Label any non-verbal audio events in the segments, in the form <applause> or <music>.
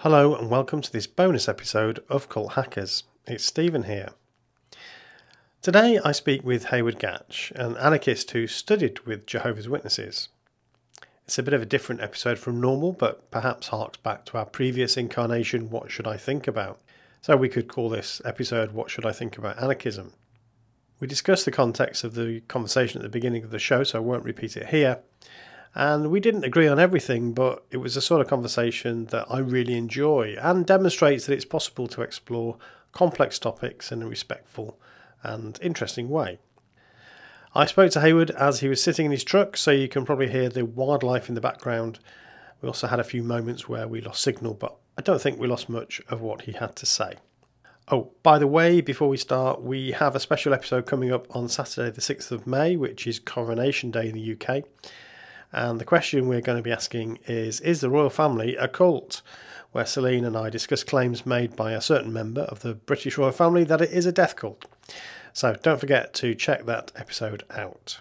Hello and welcome to this bonus episode of Cult Hackers. It's Stephen here. Today I speak with Hayward Gatch, an anarchist who studied with Jehovah's Witnesses. It's a bit of a different episode from normal, but perhaps harks back to our previous incarnation, What Should I Think About? So we could call this episode, What Should I Think About Anarchism? We discussed the context of the conversation at the beginning of the show, so I won't repeat it here. And we didn't agree on everything, but it was a sort of conversation that I really enjoy and demonstrates that it's possible to explore complex topics in a respectful and interesting way. I spoke to Hayward as he was sitting in his truck, so you can probably hear the wildlife in the background. We also had a few moments where we lost signal, but I don't think we lost much of what he had to say. Oh, by the way, before we start, we have a special episode coming up on Saturday, the 6th of May, which is Coronation Day in the UK. And the question we're going to be asking is Is the royal family a cult? Where Celine and I discuss claims made by a certain member of the British royal family that it is a death cult. So don't forget to check that episode out.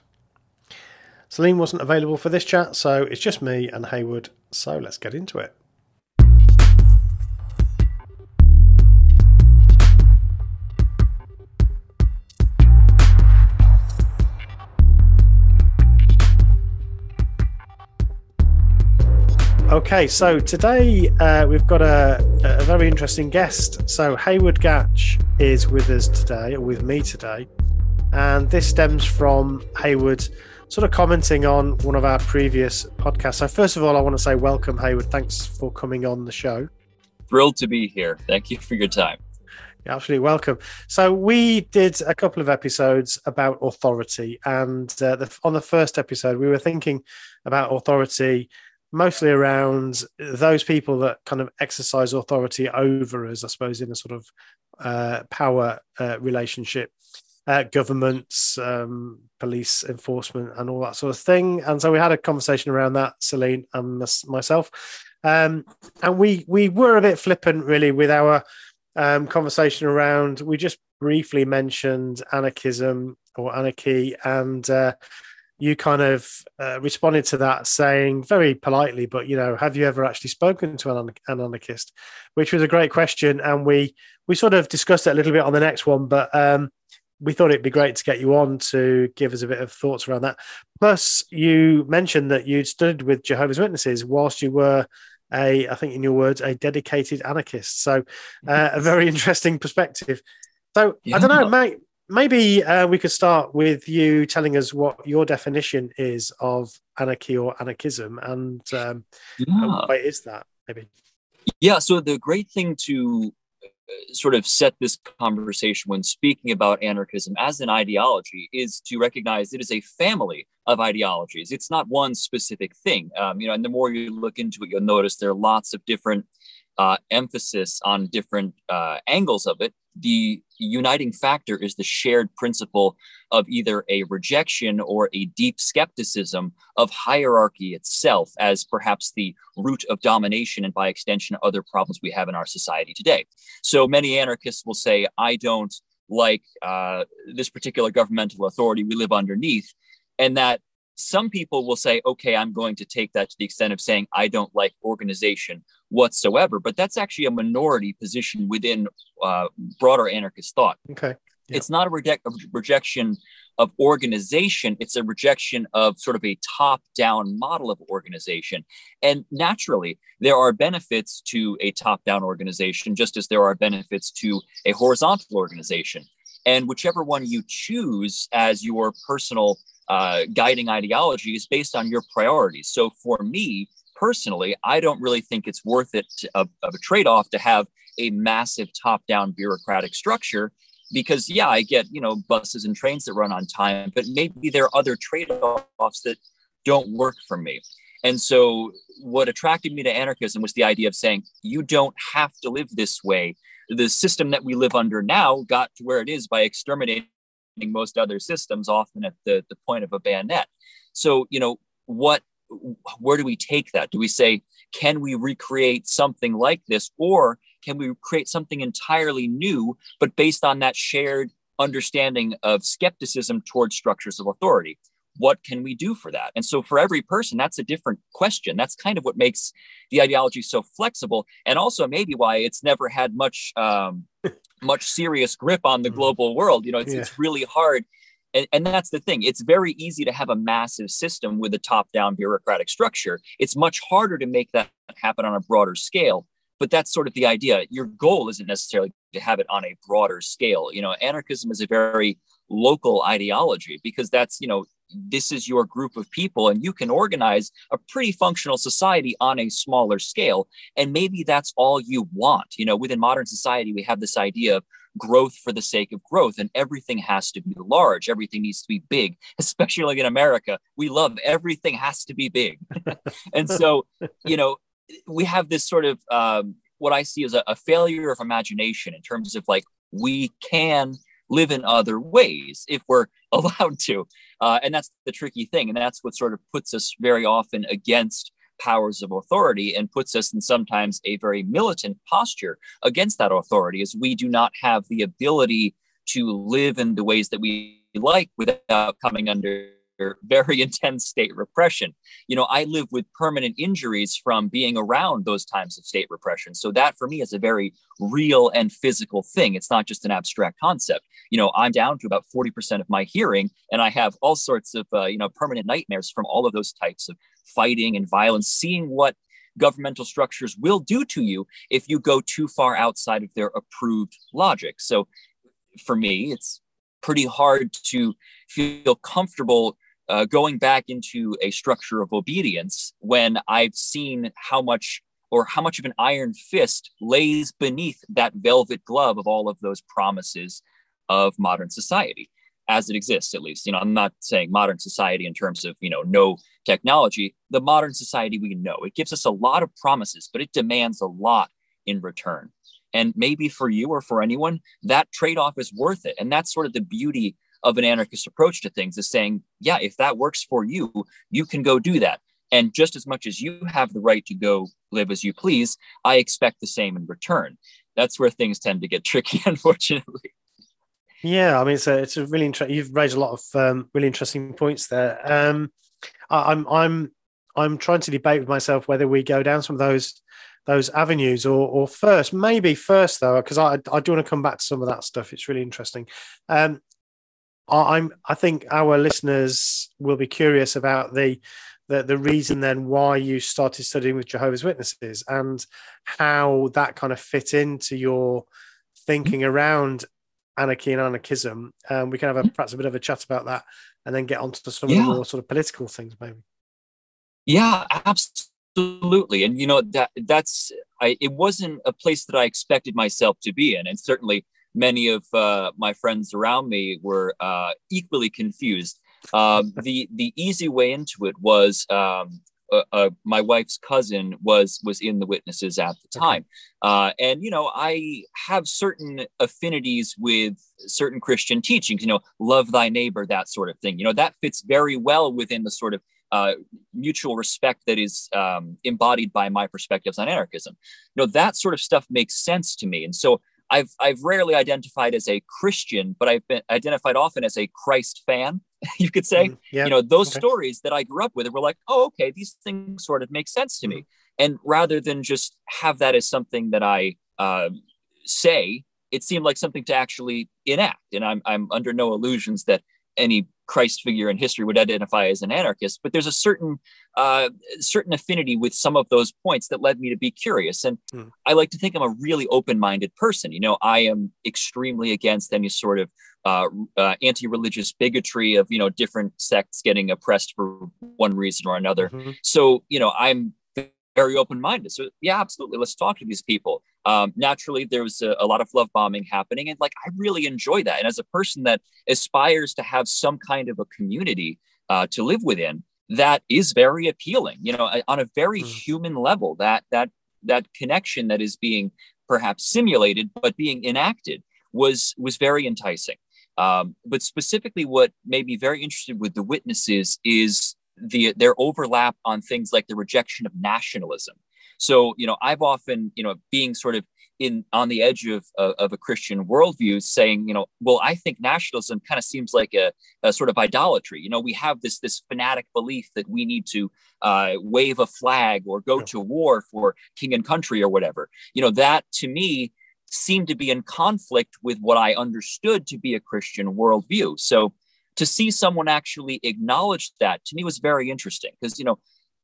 Celine wasn't available for this chat, so it's just me and Hayward. So let's get into it. Okay, so today uh, we've got a, a, very interesting guest. So Hayward Gatch is with us today, or with me today, and this stems from Hayward sort of commenting on one of our previous podcasts. So first of all, I want to say welcome, Hayward. Thanks for coming on the show. Thrilled to be here. Thank you for your time. You're absolutely welcome. So we did a couple of episodes about authority, and uh, the, on the first episode, we were thinking about authority mostly around those people that kind of exercise authority over us, I suppose, in a sort of uh, power uh, relationship, uh, governments, um, police enforcement, and all that sort of thing. And so we had a conversation around that, Celine and myself, um, and we we were a bit flippant, really, with our um, conversation around. We just briefly mentioned anarchism or anarchy and uh, you kind of uh, responded to that saying very politely, but you know, have you ever actually spoken to an, an anarchist? Which was a great question, and we we sort of discussed it a little bit on the next one, but um, we thought it'd be great to get you on to give us a bit of thoughts around that. Plus, you mentioned that you'd studied with Jehovah's Witnesses whilst you were a, I think in your words, a dedicated anarchist. So, uh, a very <laughs> interesting perspective. So, yeah. I don't know, mate maybe uh, we could start with you telling us what your definition is of anarchy or anarchism and um, yeah. why is that maybe? Yeah so the great thing to uh, sort of set this conversation when speaking about anarchism as an ideology is to recognize it is a family of ideologies. It's not one specific thing. Um, you know and the more you look into it you'll notice there are lots of different uh, emphasis on different uh, angles of it the uniting factor is the shared principle of either a rejection or a deep skepticism of hierarchy itself as perhaps the root of domination and by extension other problems we have in our society today. So many anarchists will say i don't like uh, this particular governmental authority we live underneath and that some people will say, okay, I'm going to take that to the extent of saying, I don't like organization whatsoever. But that's actually a minority position within uh, broader anarchist thought. Okay. Yeah. It's not a, reject, a rejection of organization, it's a rejection of sort of a top down model of organization. And naturally, there are benefits to a top down organization, just as there are benefits to a horizontal organization. And whichever one you choose as your personal uh, guiding ideology is based on your priorities. So for me personally, I don't really think it's worth it to, of, of a trade off to have a massive top down bureaucratic structure because yeah i get you know buses and trains that run on time but maybe there are other trade-offs that don't work for me and so what attracted me to anarchism was the idea of saying you don't have to live this way the system that we live under now got to where it is by exterminating most other systems, often at the, the point of a bayonet. So, you know, what where do we take that? Do we say, can we recreate something like this, or can we create something entirely new, but based on that shared understanding of skepticism towards structures of authority? what can we do for that? And so for every person, that's a different question. That's kind of what makes the ideology so flexible, and also maybe why it's never had much um, much serious grip on the mm. global world. You know, it's yeah. it's really hard. And, and that's the thing. It's very easy to have a massive system with a top down bureaucratic structure. It's much harder to make that happen on a broader scale but that's sort of the idea your goal isn't necessarily to have it on a broader scale you know anarchism is a very local ideology because that's you know this is your group of people and you can organize a pretty functional society on a smaller scale. And maybe that's all you want. You know within modern society we have this idea of growth for the sake of growth and everything has to be large. Everything needs to be big <laughs> especially in america we love everything has to be big. <laughs> And so you know we have this sort of um, what I see as a, a, failure of imagination in terms of like we can live in other ways if we're <laughs> allowed to, uh, and that's the tricky thing, and that's what sort of puts us very often against powers of authority and puts us in sometimes a very militant posture against that authority, as we do not have the ability to live in the ways that we like without coming under very <laughs> intense state repression. You know, I live with permanent injuries from being around those times of state repression. So that for me is a very real and physical thing. It's not just an abstract concept. You know, I'm down to about 40% of my hearing, and I have all sorts of, uh, you know, permanent nightmares from all of those types of fighting and violence, seeing what governmental structures will do to you if you go too far outside of their approved logic. So for me, it's pretty hard to feel comfortable uh, going back into a structure of obedience when I've seen how much or how much of an iron fist lays beneath that velvet glove of all of those promises of modern society as it exists at least. You know i'm not saying modern society in terms of you know no technology. The modern society we know. It gives us a lot of promises but it demands a lot in return. And maybe for you or for anyone that trade-off is worth it. And that's sort of the beauty of an anarchist approach to things is saying, yeah, if that works for you, you can go do that. And just as much as you have the right to go live as you please, I expect the same in return. That's where things tend to get <laughs> tricky, unfortunately. Yeah, I mean, it's a, it's a really interesting. You've raised a lot of um, really interesting points there. Um, I, I'm I'm I'm trying to debate with myself whether we go down some of those those avenues or or first maybe first though because I I do want to come back to some of that stuff. It's really interesting. Um, I'm I think our listeners will be curious about the the, the reason then why you started studying with Jehovah's Witnesses and how that kind of fit into your thinking around anarchy and anarchism. Um, we can have a, perhaps a bit of a chat about that and then get onto some yeah. of the more sort of political things, maybe. Yeah, absolutely. And you know that that's I, it wasn't a place that I expected myself to be in, and certainly many of uh, my friends around me were uh, equally confused. Um, <laughs> the the easy way into it was um, uh, uh, my wife's cousin was was in the witnesses at the time, uh, and you know I have certain affinities with certain Christian teachings. You know, love thy neighbor, that sort of thing. You know, that fits very well within the sort of uh, mutual respect that is um, embodied by my perspectives on anarchism. You know, that sort of stuff makes sense to me, and so I've I've rarely identified as a Christian, but I've been identified often as a Christ fan. <laughs> you could say, mm, yeah. you know, those okay. stories that I grew up with were like, oh, okay, these things sort of make sense to mm-hmm. me. And rather than just have that as something that I uh, say, it seemed like something to actually enact. And I'm I'm under no illusions that any Christ figure in history would identify as an anarchist, but there's a certain uh, certain affinity with some of those points that led me to be curious. And mm. I like to think I'm a really open-minded person. You know, I am extremely against any sort of uh, uh, anti-religious bigotry of you know different sects getting oppressed for one reason or another. Mm-hmm. So you know, I'm very open-minded. So yeah, absolutely, let's talk to these people. Um, naturally, there was a, a, lot of love bombing happening, and like I really enjoy that. And as a person that aspires to have some kind of a community uh, to live within, that is very appealing. You know, on a very mm. human level, that that that connection that is being perhaps simulated but being enacted was was very enticing. Um, but specifically, what made me very interested with the witnesses is the their overlap on things like the rejection of nationalism So, you know, I've often, you know, being sort of in on the edge of, of, of a Christian worldview, saying, you know, well, I think nationalism kind of seems like a, a, sort of idolatry. You know, we have this this fanatic belief that we need to uh, wave a flag or go to war for king and country or whatever. You know, that to me seemed to be in conflict with what I understood to be a Christian worldview. So to see someone actually acknowledge that to me was very interesting because you know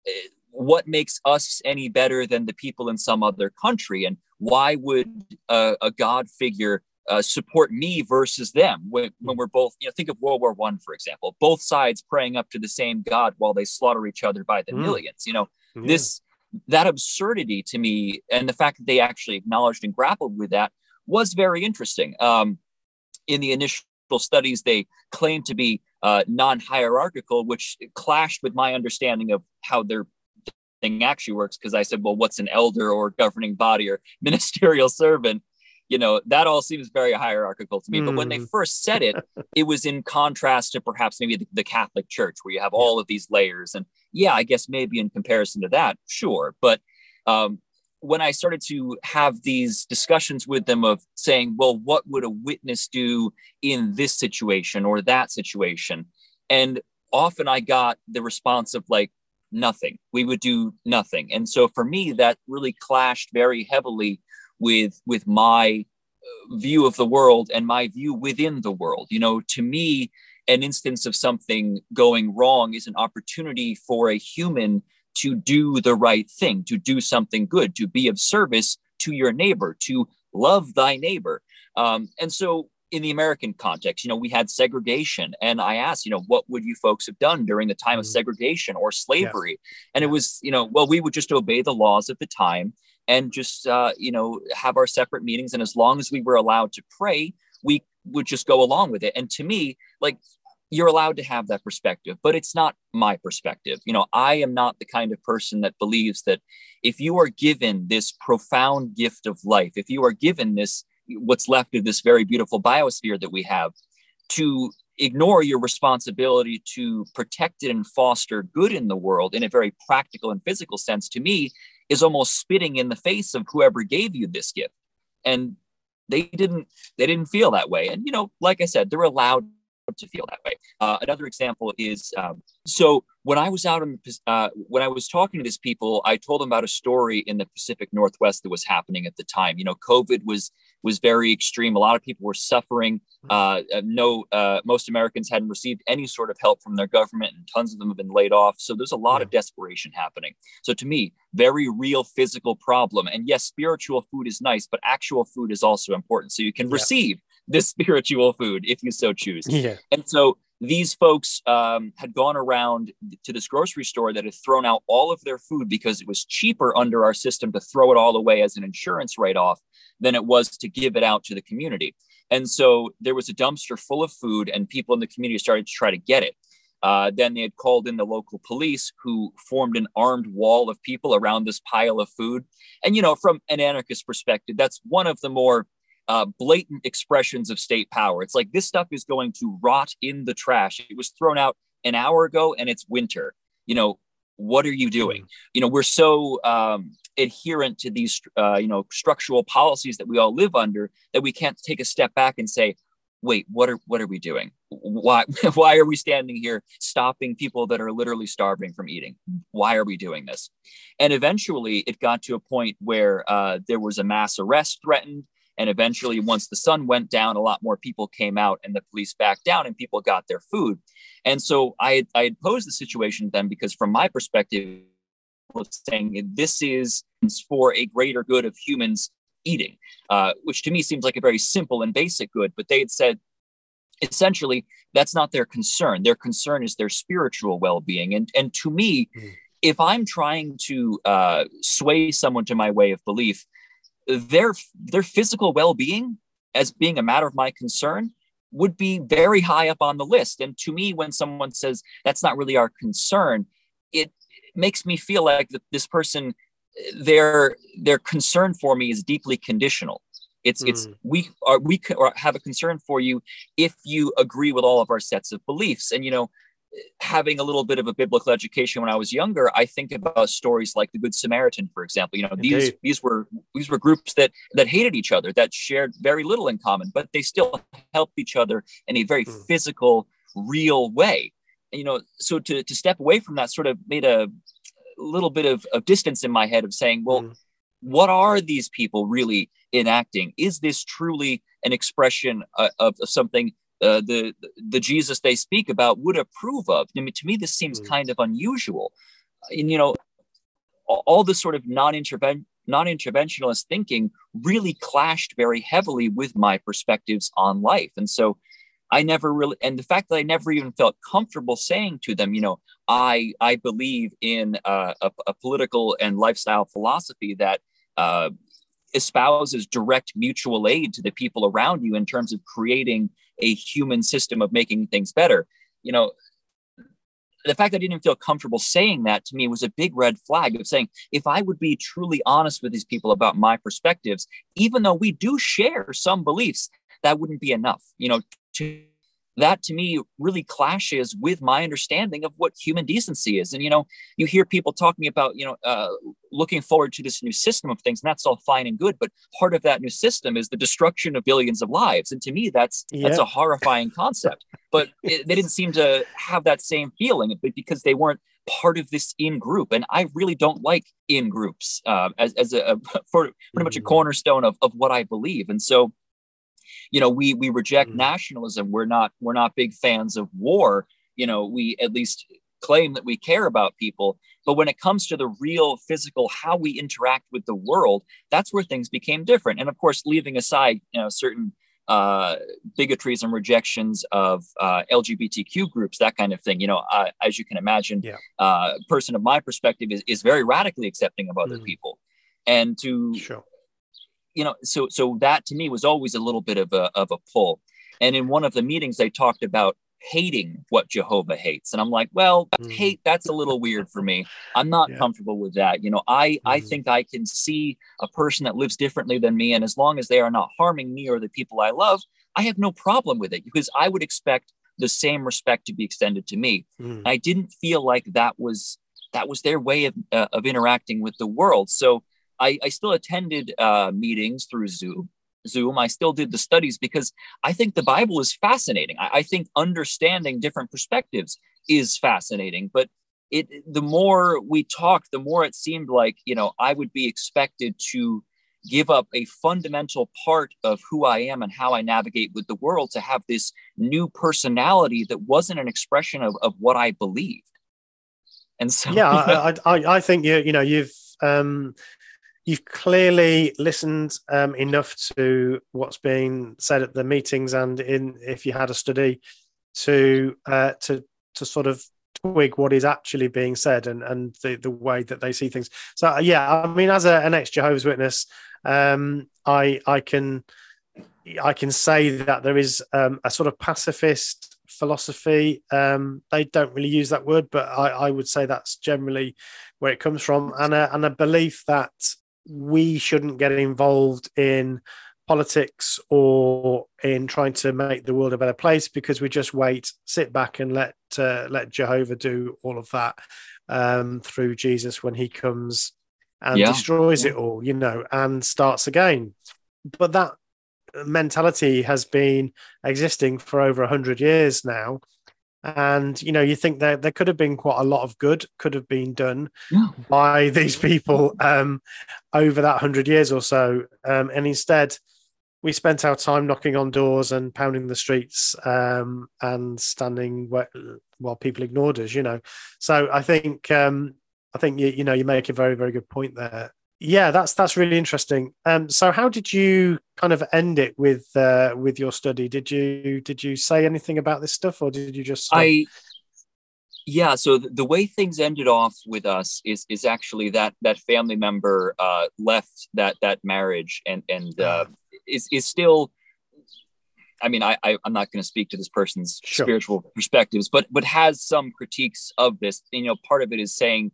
eh, what makes us any better than the people in some other country and why would a, a god figure uh, support me versus them when, when we're both you know think of world war one for example both sides praying up to the same god while they slaughter each other by the mm. millions you know yeah. this that absurdity to me and the fact that they actually acknowledged and grappled with that was very interesting um, in the initial studies they claim to be uh, non-hierarchical, which clashed with my understanding of how their thing actually works. Because I said, well, what's an elder or governing body or <laughs> ministerial servant? You know, that all seems very hierarchical to me. Mm. But when they hmm. first said it, it was in contrast to perhaps maybe the, the Catholic Church, where you have all of these layers. And yeah, I guess maybe in comparison to that, sure. But um, when I started to have these discussions with them of saying, well, what would a witness do in this situation or that situation? And often I got the response of like, nothing. We would do nothing. And so for me, that really clashed very heavily with with my uh, view of the world and my view within the world. You know, to me, an instance of something going wrong is an opportunity for a human to do the right thing, to do something good, to be of service to your neighbor, to love thy neighbor. Um, and so in the American context, you know, we had segregation. And I asked, you know, what would you folks have done during the time of mm-hmm. segregation or slavery? And it was, you know, well, we would just obey the laws of the time and just, uh, you know, have our separate meetings. And as long as we were allowed to pray, we would just go along with it. And to me, like you're allowed to have that perspective, but it's not my perspective. You know, I am not the kind of person that believes that if you are given this profound gift of life, if you are given this, what's left of this very beautiful biosphere that we have, to ignore your responsibility to protect it and foster good in the world in a very practical and physical sense, to me, is almost spitting in the face of whoever gave you this gift. And they didn't they didn't feel that way. And you know, like I said, they're allowed to feel that way. Uh, another example is um, so when I was out in uh, when I was talking to these people, I told them about a story in the Pacific Northwest that was happening at the time. You know, COVID was was very extreme. A lot of people were suffering. Uh, uh, no, uh, most Americans hadn't received any sort of help from their government, and tons of them have been laid off. So there's a lot yeah. of desperation happening. So to me, very real physical problem. And yes, spiritual food is nice, but actual food is also important. So you can yeah. receive this <laughs> spiritual food if you so choose. Yeah. And so these folks um, had gone around to this grocery store that had thrown out all of their food because it was cheaper under our system to throw it all away as an insurance write off than it was to give it out to the community. And so there was a dumpster full of food, and people in the community started to try to get it. Uh, then they had called in the local police who formed an armed wall of people around this pile of food. And, you know, from an anarchist perspective, that's one of the more uh, blatant expressions of state power. It's like this stuff is going to rot in the trash. It was thrown out an hour ago and it's winter. You know, what are you doing? You know, we're so um, adherent to these, uh, you know, structural policies that we all live under that we can't take a step back and say, wait, what are what are we doing? Why <laughs> why are we standing here stopping people that are literally starving from eating? Why are we doing this? And eventually, it got to a point where uh, there was a mass arrest threatened. And eventually, once the sun went down, a lot more people came out and the police backed down and people got their food. And so I I had posed the situation then because, from my perspective, was saying this is for a greater good of humans eating, uh, which to me seems like a very simple and basic good. But they had said essentially that's not their concern. Their concern is their spiritual well being. And, and to me, mm. if I'm trying to uh, sway someone to my way of belief, their their physical well-being as being a matter of my concern would be very high up on the list. And to me when someone says that's not really our concern it makes me feel like that this person their their concern for me is deeply conditional. It's mm. it's we are we have a concern for you if you agree with all of our sets of beliefs. And you know having a little bit of a biblical education when I was younger, I think about stories like the Good Samaritan, for example. You know, Indeed. these these were these were groups that that hated each other, that shared very little in common, but they still helped each other in a very mm. physical, real way. You know, so to to step away from that sort of made a little bit of, of distance in my head of saying, well, mm. what are these people really enacting? Is this truly an expression uh, of, of something uh, the the Jesus they speak about would approve of. I mean, to me, this seems kind of unusual. And you know, all, all this sort of non-intervention non-interventionalist thinking really clashed very heavily with my perspectives on life, and so I never really, and the fact that I never even felt comfortable saying to them, you know, I I believe in uh, a, a, political and lifestyle philosophy that. Uh, espouses direct mutual aid to the people around you in terms of creating a human system of making things better. You know, the fact that I didn't feel comfortable saying that to me was a big red flag of saying, if I would be truly honest with these people about my perspectives, even though we do share some beliefs, that wouldn't be enough. You know, to that to me really clashes with my understanding of what human decency is. And you know you hear people talking about you know uh, looking forward to this new system of things and that's all fine and good but part of that new system is the destruction of billions of lives. And to me that's yeah. that's a horrifying concept. But <laughs> it, they didn't seem to have that same feeling because they weren't part of this in group. And i really don't like in groups uh, as, as a, a <laughs> for pretty much a mm. cornerstone of, of what i believe. And so you know we we reject mm-hmm. nationalism we're not we're not big fans of war you know we at least claim that we care about people but when it comes to the real physical how we interact with the world that's where things became different and of course leaving aside you know certain uh, bigotries and rejections of uh, LGBTQ groups, that kind of thing. You know, uh, as you can imagine, yeah. Uh, a person of my perspective is, is very radically accepting of other mm. people. And to sure you know, so so that to me was always a little bit of a of a pull. And in one of the meetings, they talked about hating what Jehovah hates, and I'm like, well, mm. hate that's a little weird for me. I'm not yeah. comfortable with that. You know, I mm. I think I can see a person that lives differently than me, and as long as they are not harming me or the people I love, I have no problem with it because I would expect the same respect to be extended to me. Mm. I didn't feel like that was that was their way of uh, of interacting with the world. So I, I still attended uh, meetings through Zoom. Zoom. I still did the studies because I think the Bible is fascinating. I, I think understanding different perspectives is fascinating. But it the more we talked, the more it seemed like you know I would be expected to give up a fundamental part of who I am and how I navigate with the world to have this new personality that wasn't an expression of, of what I believed. And so, yeah, I, <laughs> I, I think you, you know, you've, um, you've clearly listened um, enough to what's being said at the meetings and in if you had a study to uh, to to sort of twig what is actually being said and and the, the way that they see things. So uh, yeah i mean as a, an ex jehovah's witness um, i i can i can say that there is um, a sort of pacifist philosophy. Um, they don't really use that word but I, I would say that's generally where it comes from. And a, and a belief that we shouldn't get involved in politics or in trying to make the world a better place because we just wait, sit back, and let uh, let Jehovah do all of that um, through Jesus when He comes and yeah. destroys yeah. it all, you know, and starts again. But that mentality has been existing for over a hundred years now, and you know you think that there could have been quite a lot of good could have been done yeah. by <laughs> these people um, over that 100 years or so. Um, and instead we spent our time knocking on doors and pounding the streets um, and standing while people ignored us you know. So i think um, i think you, you know you make a very very good point there yeah that's that's really interesting um so how did you kind of end it with uh with your study did you did you say anything about this stuff or did you just i yeah so the, the way things ended off with us is is actually that that family member uh left that that marriage and and uh ah. is is still I mean, I, I am not going to speak to this person's sure. spiritual perspectives, but but has some critiques of this. You know, part of it is saying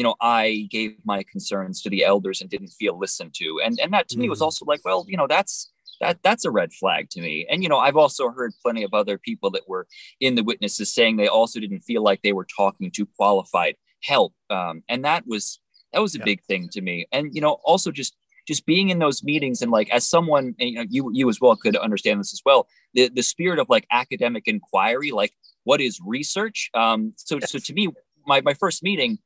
you know i gave my concerns to the elders and didn't feel listened to and and that to mm. me was mm. also like well you know that's that that's a red flag to me. And you know, I've also heard plenty of other people that were in the witnesses saying they also didn't feel like they were talking to qualified help, um, and that was that was a yeah. big thing to me. And you know, also just just being in those meetings and like as someone you know you you as well could understand this as well the the spirit of like academic inquiry like what is research um so yes. so to me my my first meeting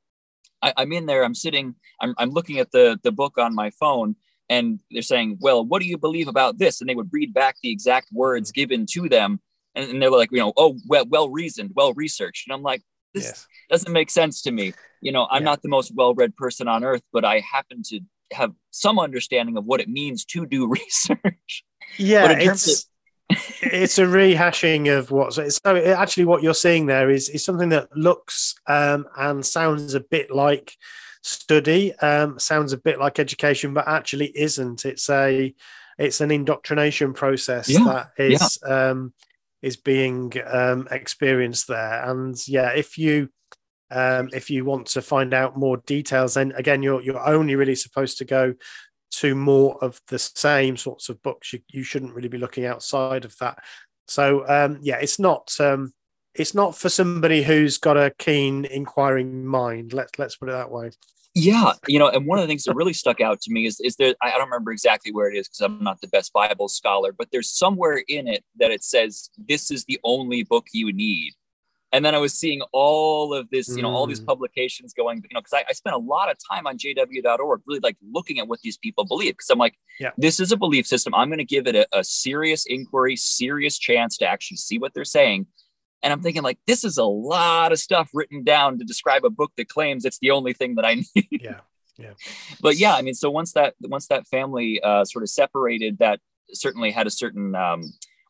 I, am in there i'm sitting I'm, I'm looking at the the book on my phone and they're saying, well, what do you believe about this? And they would read back the exact words given to them. And, and they were like, you know, oh, well, well reasoned, well researched. And I'm like, this yes. doesn't make sense to me. You know, I'm yeah. not the most well-read person on earth, but I happen to have some understanding of what it means to do <laughs> research. Yeah, it's, it's a rehashing of what. So, so actually, what you're seeing there is is something that looks um, and sounds a bit like study. Um, sounds a bit like education, but actually isn't. It's a it's an indoctrination process yeah. that is yeah. um, is being um, experienced there. And yeah, if you um, if you want to find out more details, then again, you're you're only really supposed to go to more of the same sorts of books. You, you shouldn't really be looking outside of that. So um, yeah, it's not um, it's not for somebody who's got a keen inquiring mind. Let's let's put it that way. Yeah, you know, and one of the things that really stuck out to me is is there I don't remember exactly where it is because I'm not the best Bible scholar, but there's somewhere in it that it says this is the only book you need. And then I was seeing all of this, you know, all these mm. publications going, you know, because I, I, spent a lot of time on jw.org really like looking at what these people believe. Because I'm like, yeah. this is a belief system. I'm going to give it a, a serious inquiry, serious chance to actually see what they're saying. And I'm thinking, like, this is a lot of stuff written down to describe a book that claims it's the only thing that I <laughs> need. Yeah. Yeah. But yeah, I mean, so once that once that family uh, sort of separated, that certainly had a certain um,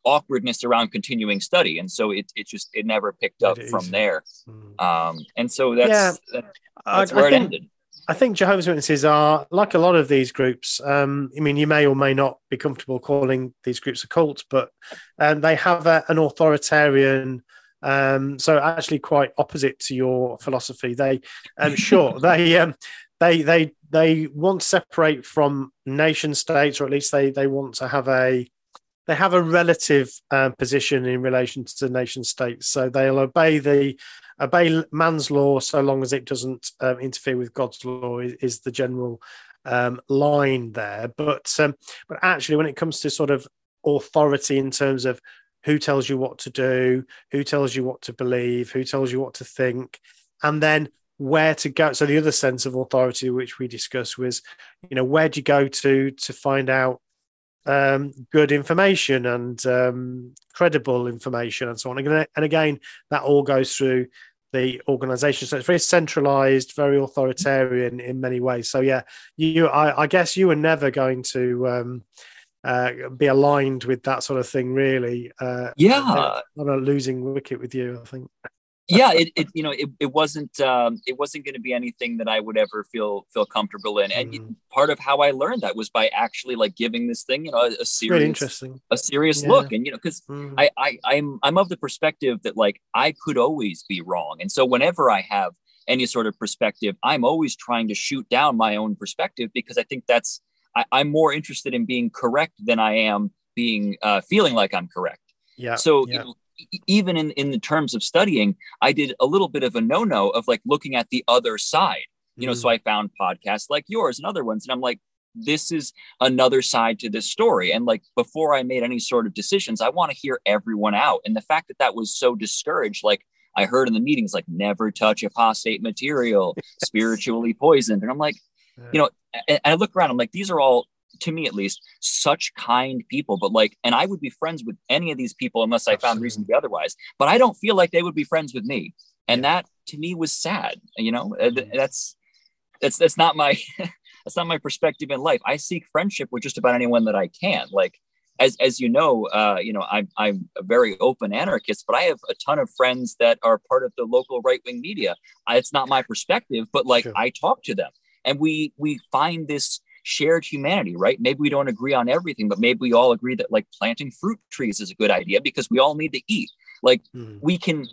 awkwardness around continuing study, and so it it just it never picked up from there. Mm. Um, and so that's yeah, that, that's I, where I it think, ended. I think Jehovah's Witnesses are like a lot of these groups. Um, I mean, you may or may not be comfortable calling these groups a cult, but um, they have a, an authoritarian um, so actually, quite opposite to your philosophy. They, um, <laughs> sure, they, um, they, they, they want to separate from nation states, or at least they they want to have a they have a relative um, position in relation to the nation states. So they'll obey the obey man's law so long as it doesn't um, interfere with God's law. Is, is the general um, line there, but um, but actually, when it comes to sort of authority in terms of who tells you what to do, who tells you what to believe, who tells you what to think, and then where to go. So the other sense of authority which we discussed was, you know, where do you go to to find out um, good information and um, credible information and so on. And again, that all goes through the organization. So it's very centralized, very authoritarian in many ways. So yeah, you, I, I guess you were never going to um, uh, be aligned with that sort of thing, really. Uh, yeah, on a losing wicket with you, I think. Yeah, it, it you know it, it wasn't um, it wasn't going to be anything that I would ever feel feel comfortable in, and mm. part of how I learned that was by actually like giving this thing you know a, a serious interesting. a serious yeah. look, and you know because mm. I, I I'm I'm of the perspective that like I could always be wrong, and so whenever I have any sort of perspective, I'm always trying to shoot down my own perspective because I think that's I, am more interested in being correct than I am being uh, feeling like I'm correct. Yeah. So yeah. You know, even in in the terms of studying, I did a little bit of a no no of like looking at the other side. You know, mm. so I found podcasts like yours and other ones, and I'm like, this is another side to this story. And like before I made any sort of decisions, I want to hear everyone out. And the fact that that was so discouraged, like I heard in the meetings, like never touch apostate material, <laughs> spiritually poisoned, and I'm like, you know, and I look around, I'm like, these are all, to me at least, such kind people. But like, and I would be friends with any of these people unless I found reason to be otherwise. But I don't feel like they would be friends with me. And yeah. that to me was sad. You know, that's that's that's not my <laughs> that's not my perspective in life. I seek friendship with just about anyone that I can. Like as as you know, uh, you know, I'm I'm a very open anarchist, but I have a ton of friends that are part of the local right wing media. I, it's not my perspective, but like sure. I talk to them, and we we find this shared humanity right maybe we don't agree on everything but maybe we all agree that like planting fruit trees is a good idea because we all need to eat like mm. we can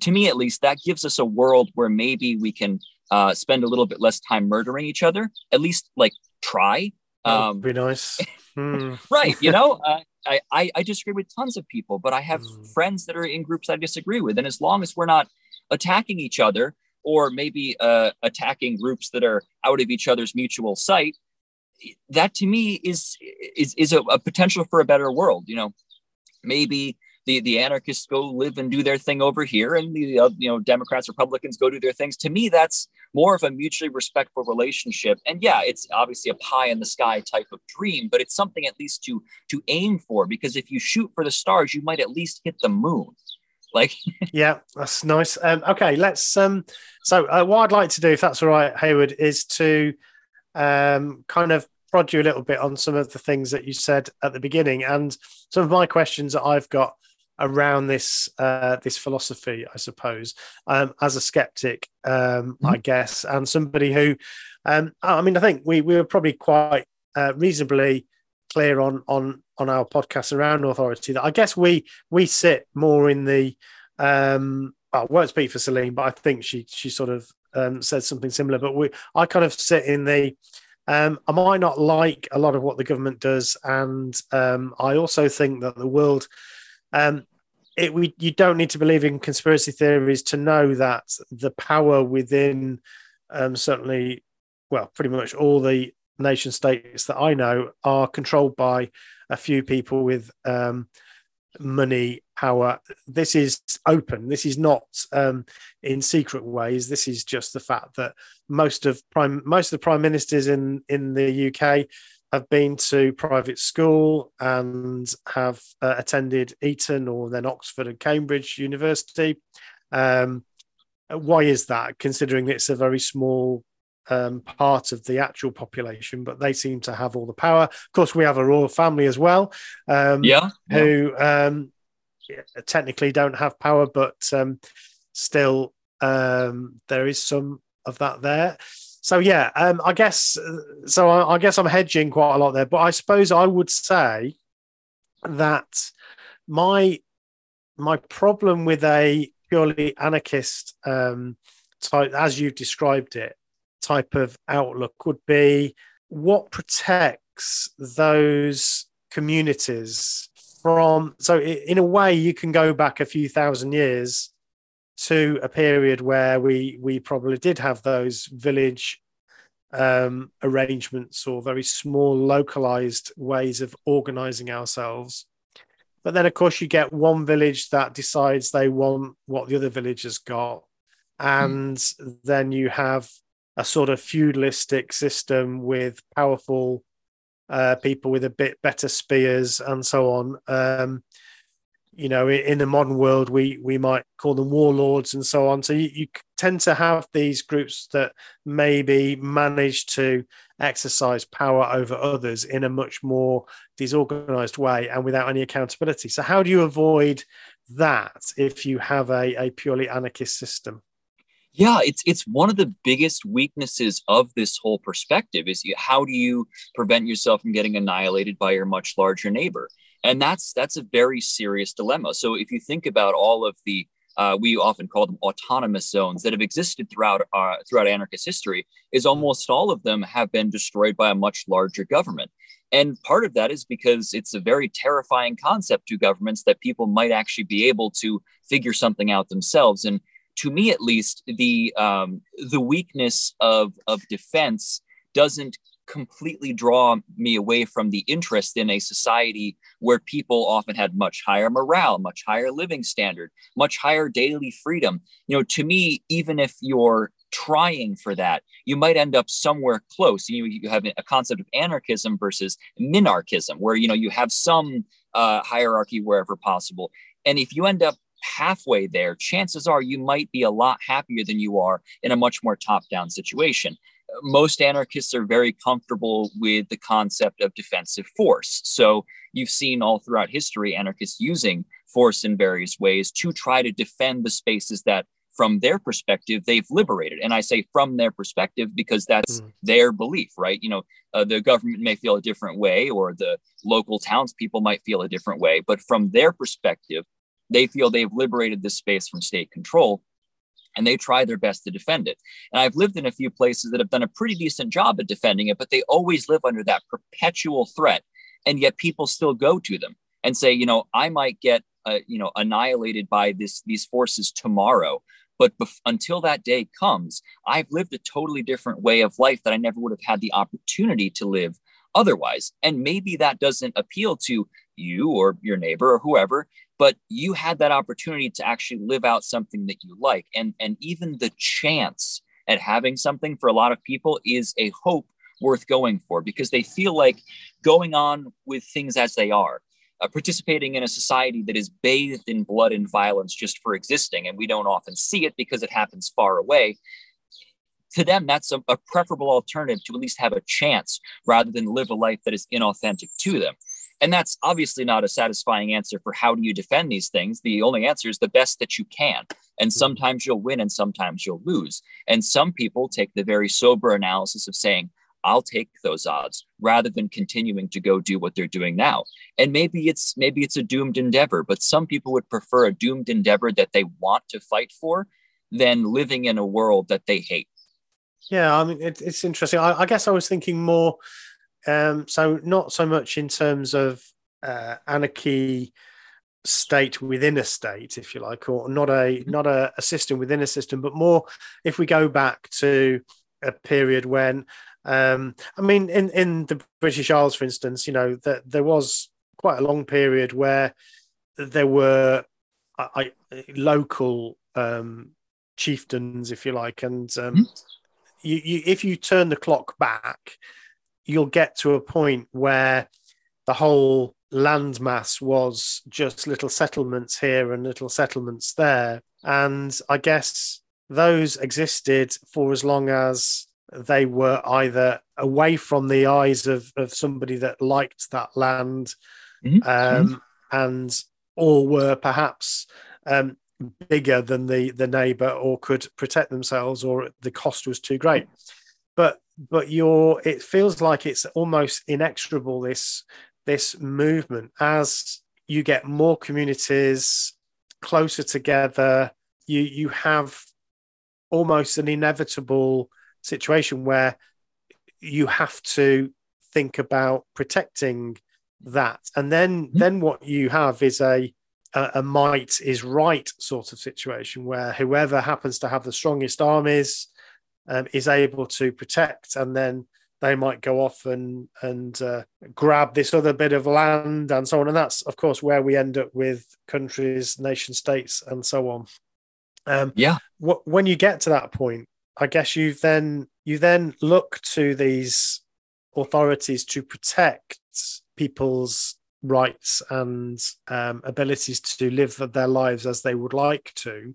to me at least that gives us a world where maybe we can uh, spend a little bit less time murdering each other at least like try Um, be nice. <laughs> Hmm. right. You know, uh, I, I, I, disagree with tons of people, but I have mm. friends that are in groups I disagree with. And as long as we're not attacking each other or maybe uh, attacking groups that are out of each other's mutual sight, that to me is is, is a, a potential for a better world. You know, maybe the the anarchists go live and do their thing over here and the uh, you know democrats republicans go do their things. To me that's more of a mutually respectful relationship. And yeah it's obviously a pie in the sky type of dream but it's something at least to to aim for because if you shoot for the stars you might at least hit the moon. Like <laughs> yeah that's nice. Um, okay let's um so uh, what i'd like to do if that's all right hayward is to um kind of prod you a little bit on some of the things that you said at the beginning and some of my questions that I've got around this uh, this philosophy, I suppose, um, as a skeptic, um, mm-hmm. I guess, and somebody who, um, I mean, I think we we were probably quite uh, reasonably clear on on on our podcast around authority that I guess we we sit more in the um, well, won't speak for Celine, but I think she she sort of um, said something similar. But we I kind of sit in the um, I might not like a lot of what the government does, and um, I also think that the world um, it, we, you don't need to believe in conspiracy theories to know that the power within um, certainly, well, pretty much all the nation states that I know are controlled by a few people with um, money, power. This is open. This is not um, in secret ways. This is just the fact that most of prime most of the prime ministers in in the UK have been to private school and have uh, attended Eton or then Oxford and Cambridge University. Um, why is that? Considering it's a very small um, part of the actual population, but they seem to have all the power. Of course, we have a royal family as well, um, yeah, who um, technically don't have power, but um, still um, there is some of that there so yeah, um, I guess so. I, I, guess I'm hedging quite a lot there, but I suppose I would say that my my problem with a purely anarchist um, type, as you've described it, type of outlook would be what protects those communities from. So in a way, you can go back a few thousand years to a period where we we probably did have those village um, arrangements or very small localized ways of organizing ourselves. But then, of course, you get one village that decides they want what the other village has got. And mm. then you have a sort of feudalistic system with powerful uh, people with a bit better spears and so on. Um, you know, in the modern world, we we might call them warlords and so on. So you, you tend to have these groups that maybe manage to exercise power over others in a much more disorganized way and without any accountability. So how do you avoid that if you have a, a purely anarchist system? Yeah, it's it's one of the biggest weaknesses of this whole perspective is you, how do you prevent yourself from getting annihilated by your much larger neighbor? and that's that's a very serious dilemma. So if you think about all of the uh, we often call them autonomous zones that have existed throughout uh, throughout anarchist history is almost all of them have been destroyed by a much larger government. And part of that is because it's a very terrifying concept to governments that people might actually be able to figure something out themselves. And to me at least the um, the weakness of of defense doesn't completely draw me away from the interest in a society where people often had much higher morale, much higher living standard, much higher daily freedom. You know, to me, even if you're trying for that, you might end up somewhere close. You, you have a concept of anarchism versus minarchism, where you know you have some uh, hierarchy wherever possible, and if you end up halfway there, chances are you might be a lot happier than you are in a much more top-down situation most anarchists are very comfortable with the concept of defensive force. So you've seen all throughout history anarchists using force in various ways to try to defend the spaces that from their perspective they've liberated and i say from their perspective because that's mm. their belief right you know uh, the government may feel a different way or the local townspeople might feel a different way but from their perspective they feel they've liberated this space from state control and they try their best to defend it. And I've lived in a few places that have done a pretty decent job at defending it, but they always live under that perpetual threat. And yet people still go to them and say, you know, I might get, uh, you know, annihilated by this these forces tomorrow. But bef- until that day comes, I've lived a totally different way of life that I never would have had the opportunity to live otherwise. And maybe that doesn't appeal to you or your neighbor or whoever, but you had that opportunity to actually live out something that you like. And, and even the chance at having something for a lot of people is a hope worth going for because they feel like going on with things as they are. Uh, participating in a society that is bathed in blood and violence just for existing, and we don't often see it because it happens far away, to them, that's a, a, preferable alternative to at least have a chance rather than live a life that is inauthentic to them. And that's obviously not a satisfying answer for how do you defend these things. The only answer is the best that you can. And hmm. sometimes you'll win and sometimes you'll lose. And some people take the very sober analysis of saying, I'll take those odds rather than continuing to go do what they're doing now. And maybe it's maybe it's a doomed endeavor, but some people would prefer a doomed endeavor that they want to fight for than living in a world that they hate. Yeah, I mean, it, it's interesting. I, I, guess I was thinking more, um, so not so much in terms of uh, anarchy state within a state, if you like, or not a mm-hmm. not a, a, system within a system, but more if we go back to a period when, um, I mean, in in the British Isles, for instance, you know that there was quite a long period where there were I, I, local um, chieftains, if you like, and um, mm-hmm you, you if you turn the clock back, you'll get to a point where the whole landmass was just little settlements here and little settlements there. And I guess those existed for as long as they were either away from the eyes of, of somebody that liked that land mm-hmm. Um, mm-hmm. and or were perhaps um, bigger than the the neighbor or could protect themselves or the cost was too great but but you're it feels like it's almost inexorable this this movement as you get more communities closer together you you have almost an inevitable situation where you have to think about protecting that and then mm-hmm. then what you have is a a, a, might is right sort of situation where whoever happens to have the strongest armies um, is able to protect, and then they might go off and and uh, grab this other bit of land and so on. And that's of course where we end up with countries, nation states, and so on. Um, yeah. Wh- when you get to that point, I guess you then you then look to these authorities to protect people's rights and um, abilities to live their lives as they would like to.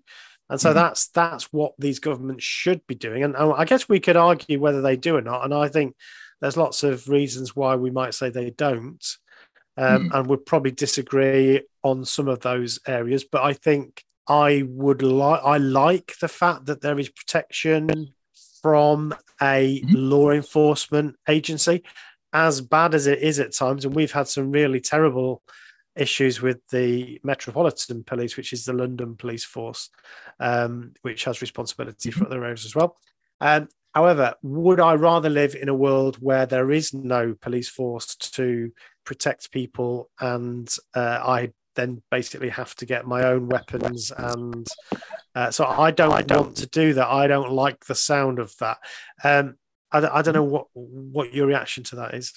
And so mm-hmm. that's that's what these governments should be doing. And I guess we could argue whether they do or not. And I think there's lots of reasons why we might say they don't. Um, mm. And would probably disagree on some of those areas. But I think I would like I like the fact that there is protection from a mm-hmm. law enforcement agency as bad as it is at times, and we've had some really terrible issues with the Metropolitan Police, which is the London police force, um, which has responsibility for other areas as well. Um, however, would I rather live in a world where there is no police force to protect people and uh, I then basically have to get my own weapons and uh, so I don't, I don't want to do that. I don't like the sound of that. Um, I, I don't know what what your reaction to that is.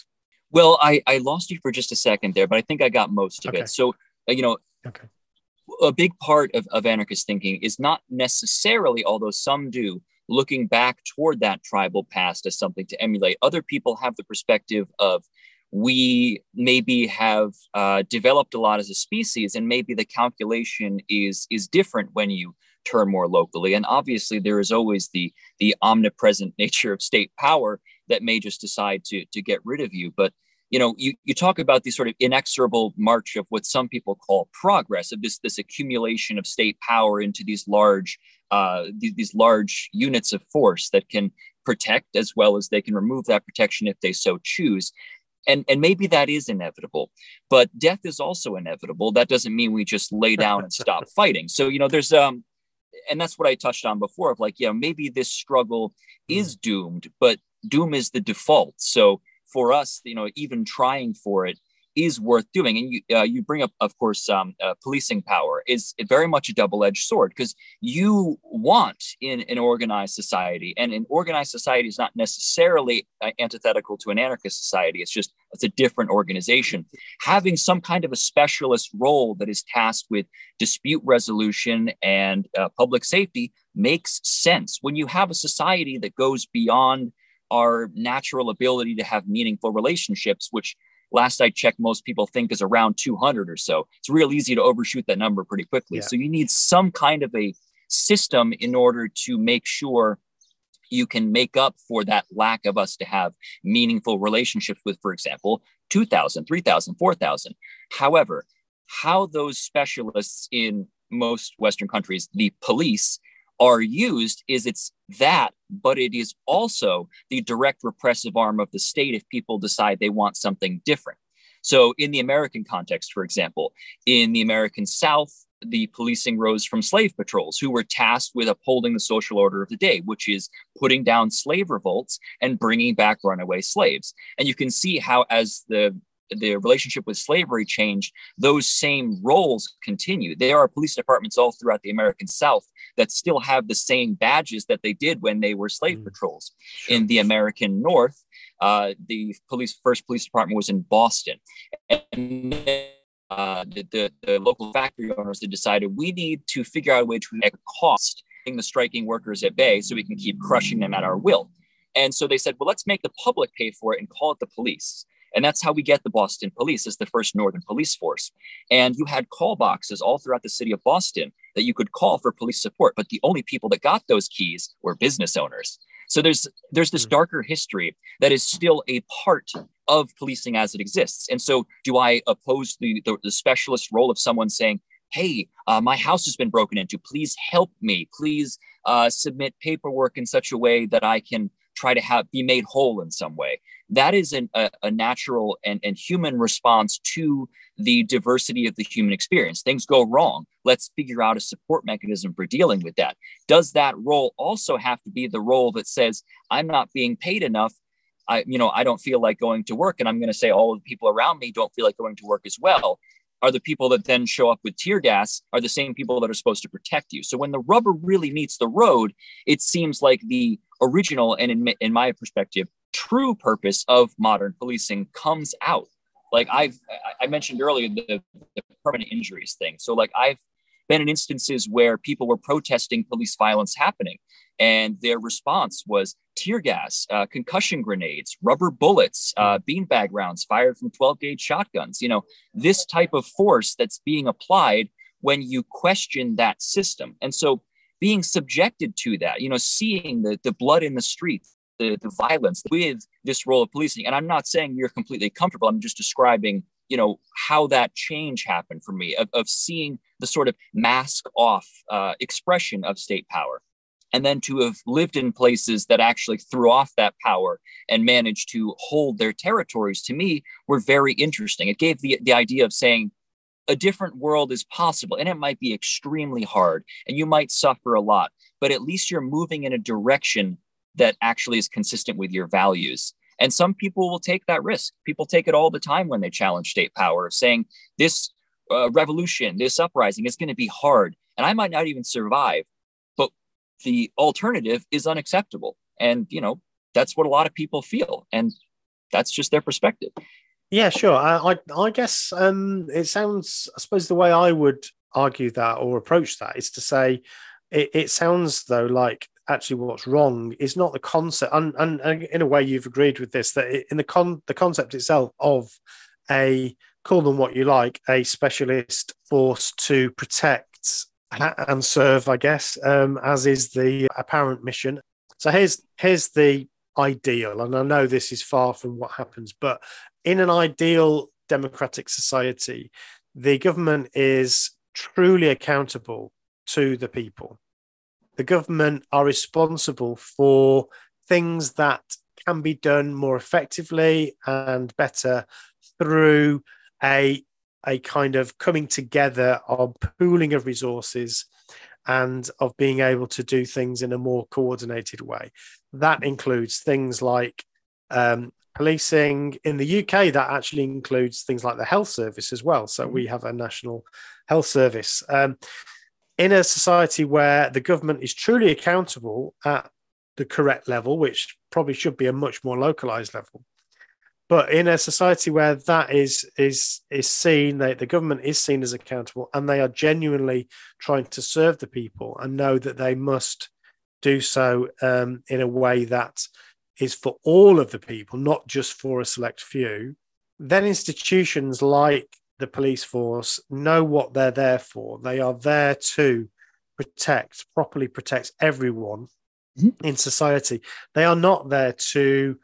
Well, I, I lost you for just a second there, but I think I got most of okay. it. So, uh, you know, okay. a big part of, of anarchist thinking is not necessarily, although some do, looking back toward that tribal past as something to emulate. Other people have the perspective of we maybe have uh, developed a lot as a species, and maybe the calculation is is different when you turn more locally. And obviously, there is always the the omnipresent <laughs> nature of state power that may just decide to to get rid of you. But you know, you, you talk about the sort of inexorable march of what some people call progress of this this accumulation of state power into these large uh, these, these large units of force that can protect as well as they can remove that protection if they so choose and and maybe that is inevitable but death is also inevitable that doesn't mean we just lay down and stop <laughs> fighting so you know there's um and that's what I touched on before of like, yeah, maybe this struggle mm. is doomed, but doom is the default. So for us, you know, even trying for it is worth doing. And you uh, you bring up, of course, um, uh, policing power is very much a double edged sword because you want in an organized society, and an organized society is not necessarily uh, antithetical to an anarchist society. It's just it's a different organization. Having some kind of a specialist role that is tasked with dispute resolution and uh, public safety makes sense when you have a society that goes beyond our natural ability to have meaningful relationships, which last I checked, most people think is around 200 or so. It's real easy to overshoot that number pretty quickly. Yeah. So you need some kind of a system in order to make sure you can make up for that lack of us to have meaningful relationships with, for example, 2,000, 3,000, 4,000. However, how those specialists in most Western countries, the police, are used is it's that, but it is also the direct repressive arm of the state if people decide they want something different. So, in the American context, for example, in the American South, the policing rose from slave patrols who were tasked with upholding the social order of the day, which is putting down slave revolts and bringing back runaway slaves. And you can see how, as the the relationship with slavery changed, those same roles continue. There are police departments all throughout the American South that still have the same badges that they did when they were slave mm. patrols. Sure. In the American North, uh, the police first police department was in Boston. And uh, the, the, the, local factory owners had decided we need to figure out a way to make cost the striking workers at bay so we can keep crushing them at our will. And so they said, well, let's make the public pay for it and call it the police. And that's how we get the Boston Police as the first Northern police force. And you had call boxes all throughout the city of Boston that you could call for police support, but the only people that got those keys were business owners. So there's there's this hmm. darker history that is still a part of policing as it exists. And so do I oppose the, the, the specialist role of someone saying, hey, uh, my house has been broken into. Please help me. Please uh, submit paperwork in such a way that I can try to have be made whole in some way. That is an, a, a, natural and, and human response to the diversity of the human experience. Things go wrong. Let's figure out a support mechanism for dealing with that. Does that role also have to be the role that says i'm not being paid enough. I you know i don't feel like going to work and i'm going to say all of the people around me don't feel like going to work as well. Are the people that then show up with tear gas are the same people that are supposed to protect you? So when the rubber really meets the road it seems like the original and in, in my perspective true purpose of modern policing comes out. Like I've I mentioned earlier the, the permanent injuries thing. So like I've been in instances where people were protesting police violence happening, and their response was tear gas, uh, concussion grenades, rubber bullets, uh, beanbag rounds fired from 12 gauge shotguns. You know, this type of force that's being applied when you question that system. And so being subjected to that, you know, seeing the, the blood in the streets, the, the violence with this role of policing. And I'm not saying you're completely comfortable. I'm just describing, you know, how that change happened for me of, of seeing the sort of mask off uh, expression of state power. And then to have lived in places that actually threw off that power and managed to hold their territories to me were very interesting. It gave the, the idea of saying, a different world is possible and it might be extremely hard and you might suffer a lot but at least you're moving in a direction that actually is consistent with your values. And some people will take that risk. People take it all the time when they challenge state power, saying this uh, revolution, this uprising is going to be hard, and I might not even survive. But the alternative is unacceptable, and you know that's what a lot of people feel, and that's just their perspective. Yeah, sure. I I, I guess um, it sounds. I suppose the way I would argue that or approach that is to say, it, it sounds though like actually what's wrong is not the concept and, and, and in a way you've agreed with this that in the con the concept itself of a call them what you like a specialist force to protect and serve i guess um, as is the apparent mission so here's here's the ideal and i know this is far from what happens but in an ideal democratic society the government is truly accountable to the people the government are responsible for things that can be done more effectively and better through a a kind of coming together of pooling of resources and of being able to do things in a more coordinated way. That includes things like um, policing. In the UK, that actually includes things like the health service as well. So we have a national health service. Um, in a society where the government is truly accountable at the correct level, which probably should be a much more localized level, but in a society where that is is is seen, that the government is seen as accountable, and they are genuinely trying to serve the people and know that they must do so um, in a way that is for all of the people, not just for a select few. Then institutions like the police force know what they're there for. They are there to protect, properly protect everyone mm-hmm. in society. They are not there to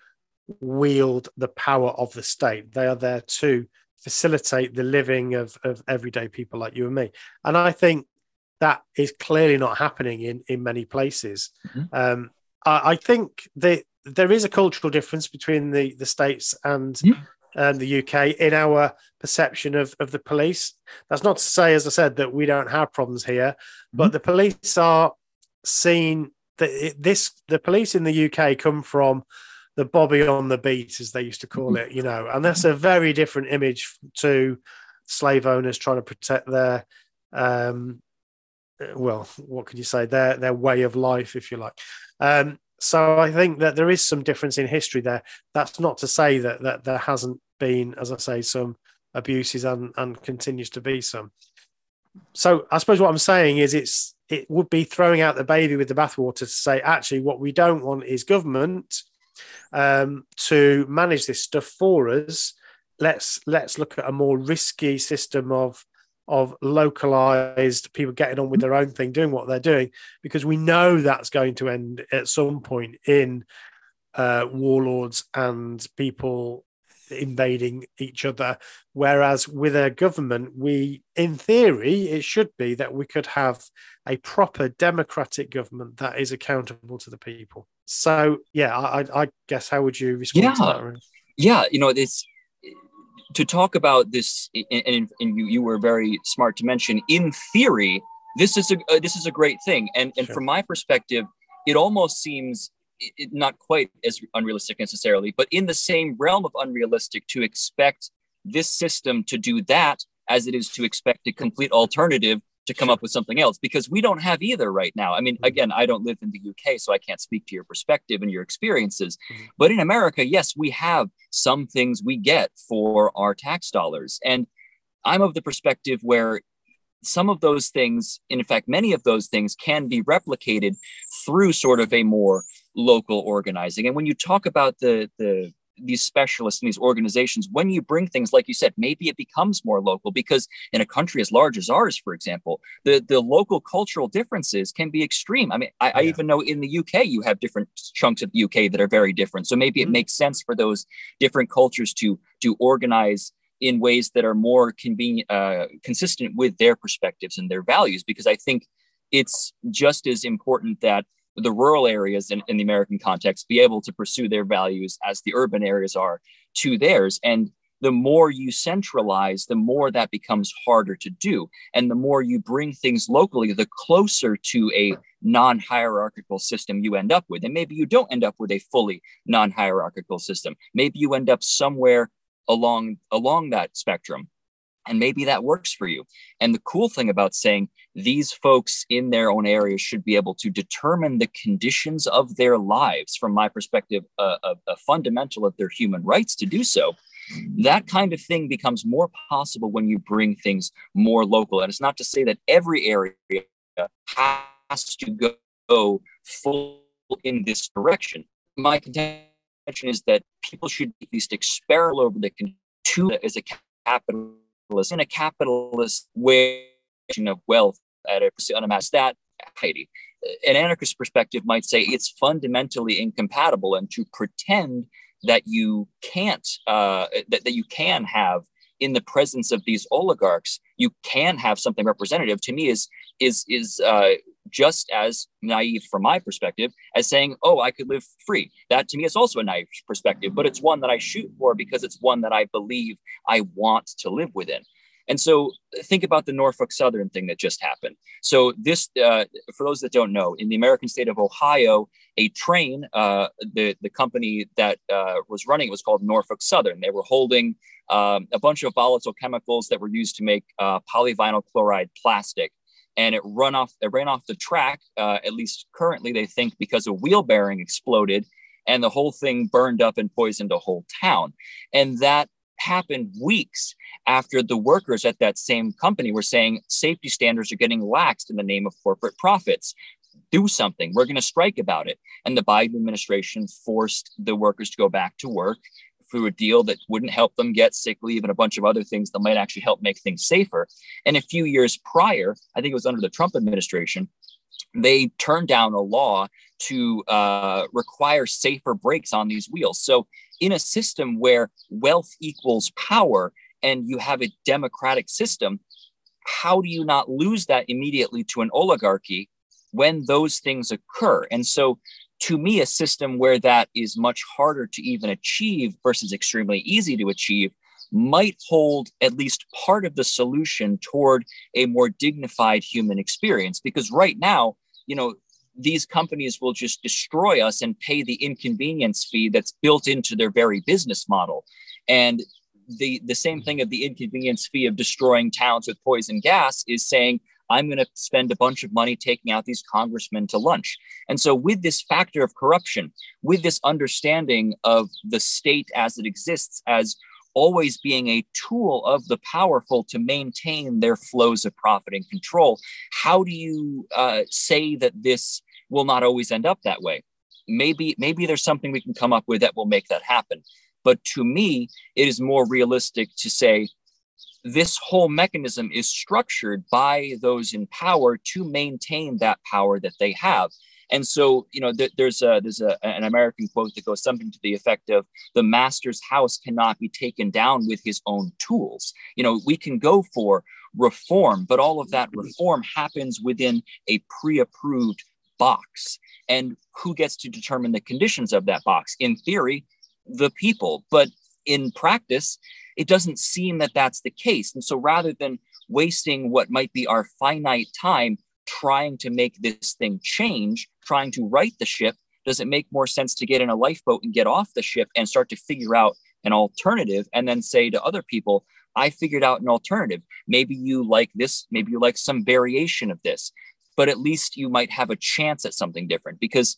wield the power of the state. They are there to facilitate the living of, of everyday people like you and me. And I think that is clearly not happening in, in many places. Mm-hmm. Um, I, I, think that there is a cultural difference between the, the states and mm-hmm. um, the UK in our perception of, of the police. That's not to say, as I said, that we don't have problems here, mm-hmm. but the police are seen that this the police in the UK come from the Bobby on the beat, as they used to call it, you know, and that's a very different image to slave owners trying to protect their, um, well, what could you say, their their way of life, if you like. Um, so I think that there is some difference in history there. That's not to say that that there hasn't been, as I say, some abuses and and continues to be some. So I suppose what I'm saying is it's it would be throwing out the baby with the bathwater to say actually what we don't want is government um, to manage this stuff for us. Let's let's look at a more risky system of of localized people getting on with their own thing, doing what they're doing, because we know that's going to end at some point in uh, warlords and people invading each other. Whereas with a government, we, in theory, it should be that we could have a proper democratic government that is accountable to the people. So, yeah, I, I guess how would you respond yeah. to that? Yeah, you know, it's to talk about this, and, and you, you were very smart to mention. In theory, this is a uh, this is a great thing, and and sure. from my perspective, it almost seems it, not quite as unrealistic necessarily, but in the same realm of unrealistic to expect this system to do that as it is to expect a complete alternative to come up with something else because we don't have either right now. I mean, mm-hmm. again, I don't live in the UK, so I can't speak to your perspective and your experiences. Mm-hmm. But in America, yes, we have some things we get for our tax dollars. And I'm of the perspective where some of those things, in fact, many of those things can be replicated through sort of a more local organizing. And when you talk about the, the these specialists and these organizations, when you bring things like you said, maybe it becomes more local because in a country as large as ours, for example, the, the local cultural differences can be extreme. I mean, I, yeah. I even know in the UK you have different chunks of the UK that are very different. So maybe mm-hmm. it makes sense for those different cultures to to organize in ways that are more convenient, uh, consistent with their perspectives and their values. Because I think it's just as important that the rural areas in, in the American context be able to pursue their values as the urban areas are to theirs. And the more you centralize, the more that becomes harder to do. And the more you bring things locally, the closer to a non hierarchical system you end up with. And maybe you don't end up with a fully non hierarchical system. Maybe you end up somewhere along along that spectrum and maybe that works for you. And the cool thing about saying these folks in their own areas should be able to determine the conditions of their lives from my perspective a, a, a fundamental of their human rights to do so that kind of thing becomes more possible when you bring things more local. And it's not to say that every area has to go full in this direction. My contention is that people should at least experiment over the to as a capitalist in a capitalist way of wealth at a unamassed that Heidi. An anarchist perspective might say it's fundamentally incompatible, and to pretend that you can't uh, that, that you can have in the presence of these oligarchs, you can have something representative. To me, is is is uh, just as naive from my perspective as saying, oh, I could live free. That to me is also a naive perspective, but it's one that I shoot for because it's one that I believe I want to live within. And so think about the Norfolk Southern thing that just happened. So this, uh, for those that don't know, in the American state of Ohio, a train, uh, the the company that uh, was running it was called Norfolk Southern. They were holding um, a bunch of volatile chemicals that were used to make uh, polyvinyl chloride plastic, and it run off. It ran off the track. Uh, at least currently, they think because a wheel bearing exploded, and the whole thing burned up and poisoned a whole town. And that happened weeks after the workers at that same company were saying safety standards are getting laxed in the name of corporate profits. Do something. We're going to strike about it. And the Biden administration forced the workers to go back to work through a deal that wouldn't help them get sick leave and a bunch of other things that might actually help make things safer. And a few years prior, I think it was under the Trump administration, they turned down a law to uh, require safer brakes on these wheels. So, in a system where wealth equals power and you have a democratic system, how do you not lose that immediately to an oligarchy when those things occur? And so, to me, a system where that is much harder to even achieve versus extremely easy to achieve might hold at least part of the solution toward a more dignified human experience. Because right now, you know, these companies will just destroy us and pay the inconvenience fee that's built into their very business model. And the, the same thing of the inconvenience fee of destroying towns with poison gas is saying, I'm going to spend a bunch of money taking out these congressmen to lunch. And so, with this factor of corruption, with this understanding of the state as it exists as always being a tool of the powerful to maintain their flows of profit and control. How do you uh, say that this will not always end up that way? Maybe, maybe there's something we can come up with that will make that happen. But to me, it is more realistic to say this whole mechanism is structured by those in power to maintain that power that they have. And so, you know, th- there's a, there's a, an American quote that goes something to the effect of the master's house cannot be taken down with his own tools. You know, we can go for reform, but all of that reform happens within a pre-approved box. And who gets to determine the conditions of that box? In theory, the people, but in practice, it doesn't seem that that's the case. And so rather than wasting what might be our finite time trying to make this thing change, trying to right the ship, does it make more sense to get in a lifeboat and get off the ship and start to figure out an alternative and then say to other people, I figured out an alternative. Maybe you like this, maybe you like some variation of this, but at least you might have a chance at something different because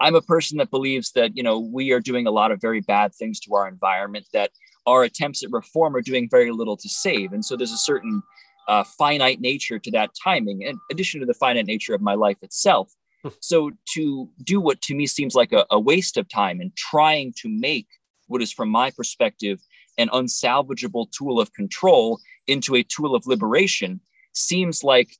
I'm a person that believes that, you know, we are doing a lot of very bad things to our environment that our attempts at reform are doing very little to save. And so there's a certain uh, finite nature to that timing, in addition to the finite nature of my life itself. Hmm. so to do what to me seems like a, a waste of time and trying to make what is, from my perspective, an unsalvageable tool of control into a tool of liberation seems like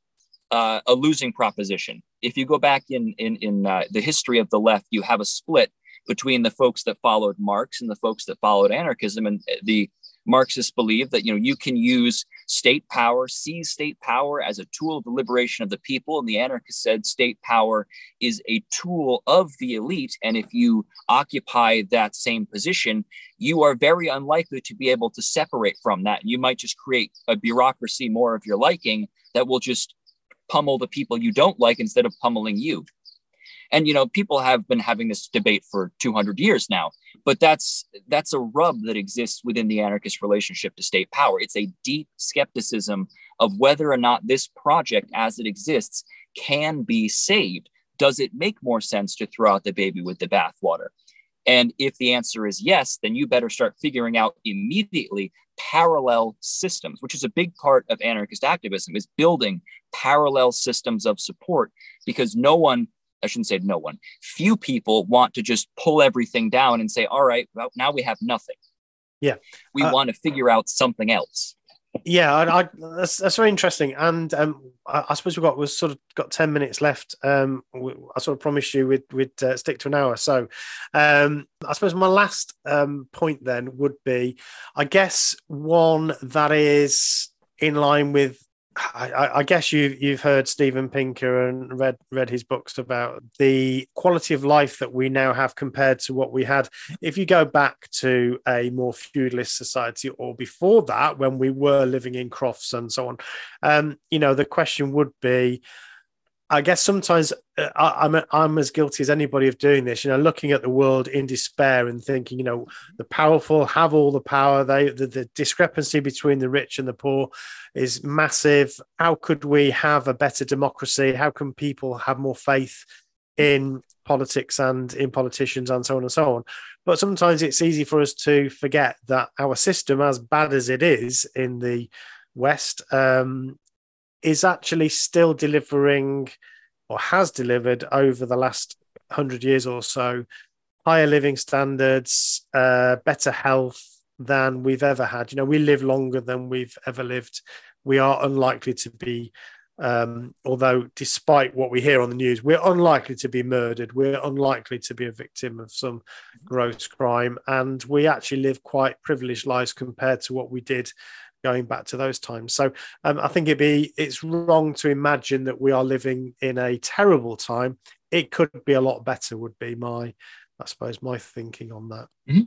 uh, a losing proposition. If you go back in in, in uh, the history of the left, you have a split between the folks that followed Marx and the folks that followed anarchism, and the Marxists believe that you know you can use state power, seize state power as a tool of the liberation of the people, and the anarchists said state power is a tool of the elite, and if you occupy that same position, you are very unlikely to be able to separate from that. You might just create a bureaucracy more of your liking that will just pummel the people you don't like instead of pummeling you. And you know, people have been having this debate for 200 years now, but that's that's a rub that exists within the anarchist relationship to state power. It's a deep skepticism of whether or not this project as it exists can be saved. Does it make more sense to throw out the baby with the bathwater? And if the answer is yes, then you better start figuring out immediately parallel systems, which is a big part of anarchist activism, is building parallel systems of support because no one I shouldn't say no one. Few people want to just pull everything down and say, all right, well, now we have nothing. Yeah. We uh, want to figure out something else. Yeah, I, I, that's, that's very interesting. And um, I, I, suppose we've got we've sort of got ten minutes left. Um, I sort of promised you we'd, we'd uh, stick to an hour. So um, I suppose my last um, point then would be, I guess one that is in line with I, I, guess you've you've heard Steven Pinker and read read his books about the quality of life that we now have compared to what we had. If you go back to a more feudalist society or before that, when we were living in crofts and so on, um, you know, the question would be, I guess sometimes uh, I, am I'm, I'm as guilty as anybody of doing this. You know, looking at the world in despair and thinking, you know, the powerful have all the power. They the, the discrepancy between the rich and the poor is massive. How could we have a better democracy? How can people have more faith in politics and in politicians and so on and so on? But sometimes it's easy for us to forget that our system, as bad as it is in the West, um, is actually still delivering or has delivered over the last 100 years or so higher living standards, uh, better health than we've ever had. You know, we live longer than we've ever lived. We are unlikely to be, um, although despite what we hear on the news, we're unlikely to be murdered. We're unlikely to be a victim of some gross crime. And we actually live quite privileged lives compared to what we did going back to those times. So um, I think it'd be it's wrong to imagine that we are living in a terrible time. It could be a lot better. Would be my, I suppose, my thinking on that. Mm-hmm.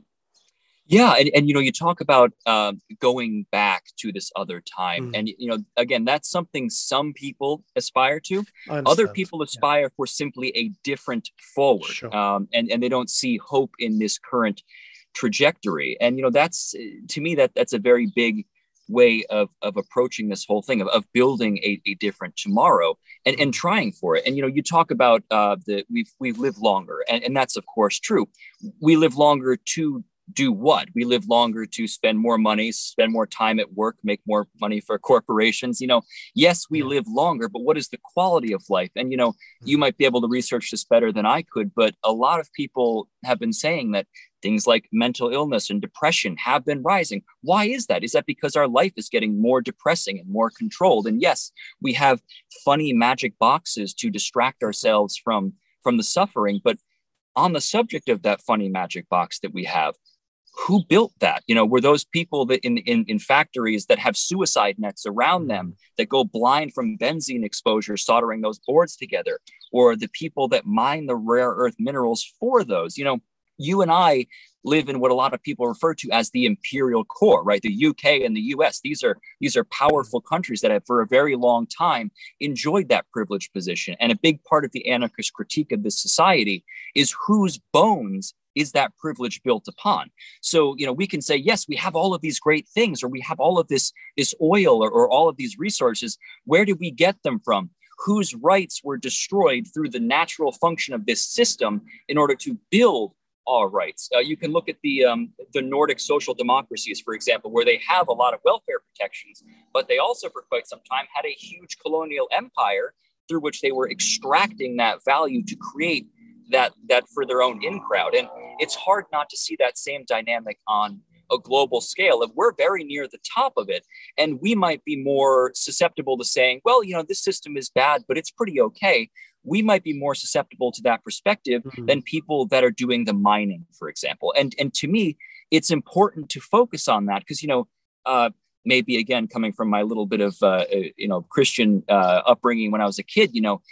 Yeah, and, and you know, you talk about uh, going back to this other time, mm. and you know, again, that's something some people aspire to. Other people aspire yeah. for simply a different forward, sure. um, and and they don't see hope in this current trajectory. And you know, that's to me that that's a very big way of, of approaching this whole thing of, of building a, a different tomorrow and, and trying for it. And you know you talk about uh, the we've we've lived longer and, and that's of course true. We live longer to do what? We live longer to spend more money spend more time at work make more money for corporations. You know yes we live longer but what is the quality of life? And you know you might be able to research this better than i could but a lot of people have been saying that Things like mental illness and depression have been rising. Why is that? Is that because our life is getting more depressing and more controlled? And yes, we have funny magic boxes to distract ourselves from, from the suffering. But on the subject of that funny magic box that we have, who built that you know were those people that in, in in factories that have suicide nets around them mm-hmm. that go blind from benzene exposure soldering those boards together or the people that mine the rare earth minerals for those you know you and I live in what a lot of people refer to as the imperial core, right? The UK and the US. These are these are powerful countries that have for a very long time enjoyed that privileged position. And a big part of the anarchist critique of this society is whose bones is that privilege built upon so you know we can say yes we have all of these great things or we have all of this this oil or, or all of these resources where did we get them from whose rights were destroyed through the natural function of this system in order to build all rights. Uh, you can look at the um, the Nordic social democracies, for example, where they have a lot of welfare protections, but they also, for quite some time, had a huge colonial empire through which they were extracting that value to create that that for their own in crowd. And it's hard not to see that same dynamic on a global scale. If we're very near the top of it, and we might be more susceptible to saying, well, you know, this system is bad, but it's pretty okay we might be more susceptible to that perspective mm-hmm. than people that are doing the mining, for example. And and to me, it's important to focus on that because you know uh, maybe again coming from my little bit of uh, uh, you know Christian uh, upbringing when I was a kid, you know,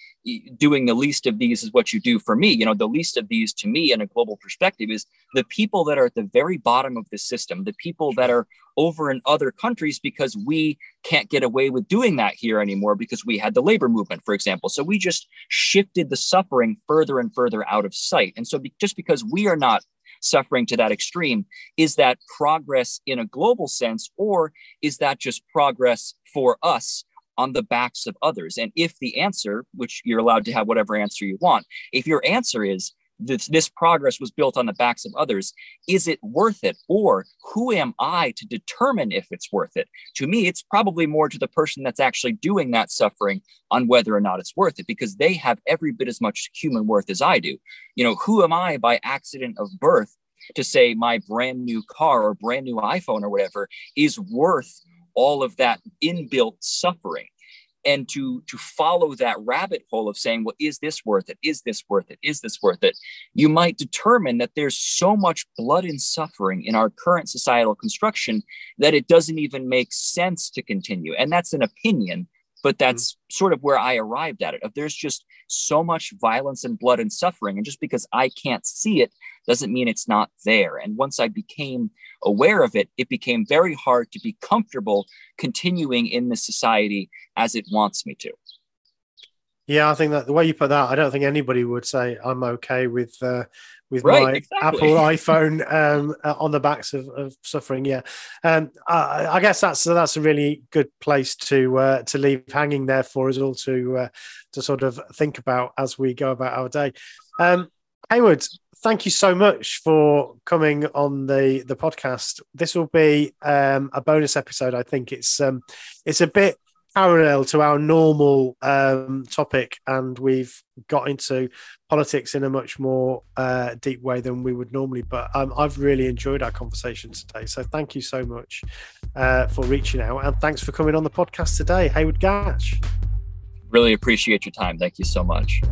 doing the least of these is what you do for me. You know, the least of these to me in a global perspective is the people that are at the very bottom of the system, the people that are over in other countries because we can't get away with doing that here anymore because we had the labor movement, for example. So we just shifted the suffering further and further out of sight. And so be- just because we are not suffering to that extreme. Is that progress in a global sense, or is that just progress for us on the backs of others? And if the answer, which you're allowed to have whatever answer you want, if your answer is this, this progress was built on the backs of others. Is it worth it? Or who am I to determine if it's worth it? To me, it's probably more to the person that's actually doing that suffering on whether or not it's worth it because they have every bit as much human worth as I do. You know, who am I by accident of birth to say my brand new car or brand new iPhone or whatever is worth all of that inbuilt suffering? and to to follow that rabbit hole of saying well is this worth it? Is this worth it? Is this worth it? You might determine that there's so much blood and suffering in our current societal construction that it doesn't even make sense to continue. And that's an opinion but that's mm-hmm. sort of where I arrived at it. If there's just so much violence and blood and suffering, and just because I can't see it doesn't mean it's not there. And once I became aware of it, it became very hard to be comfortable continuing in the society as it wants me to. Yeah, I think that the way you put that, I don't think anybody would say I'm okay with uh, with right, my exactly. Apple <laughs> iPhone um, uh, on the backs of, of suffering. Yeah, um, I, I, guess that's that's a really good place to uh, to leave hanging there for us all to uh, to sort of think about as we go about our day. Um, Hayward, thank you so much for coming on the the podcast. This will be um, a bonus episode. I think it's um, it's a bit parallel to our normal um, topic, and we've got into politics in a much more uh, deep way than we would normally. But um, I've really enjoyed our conversation today. So thank you so much uh, for reaching out, and thanks for coming on the podcast today, Hayward Gatch. Really appreciate your time. Thank you so much.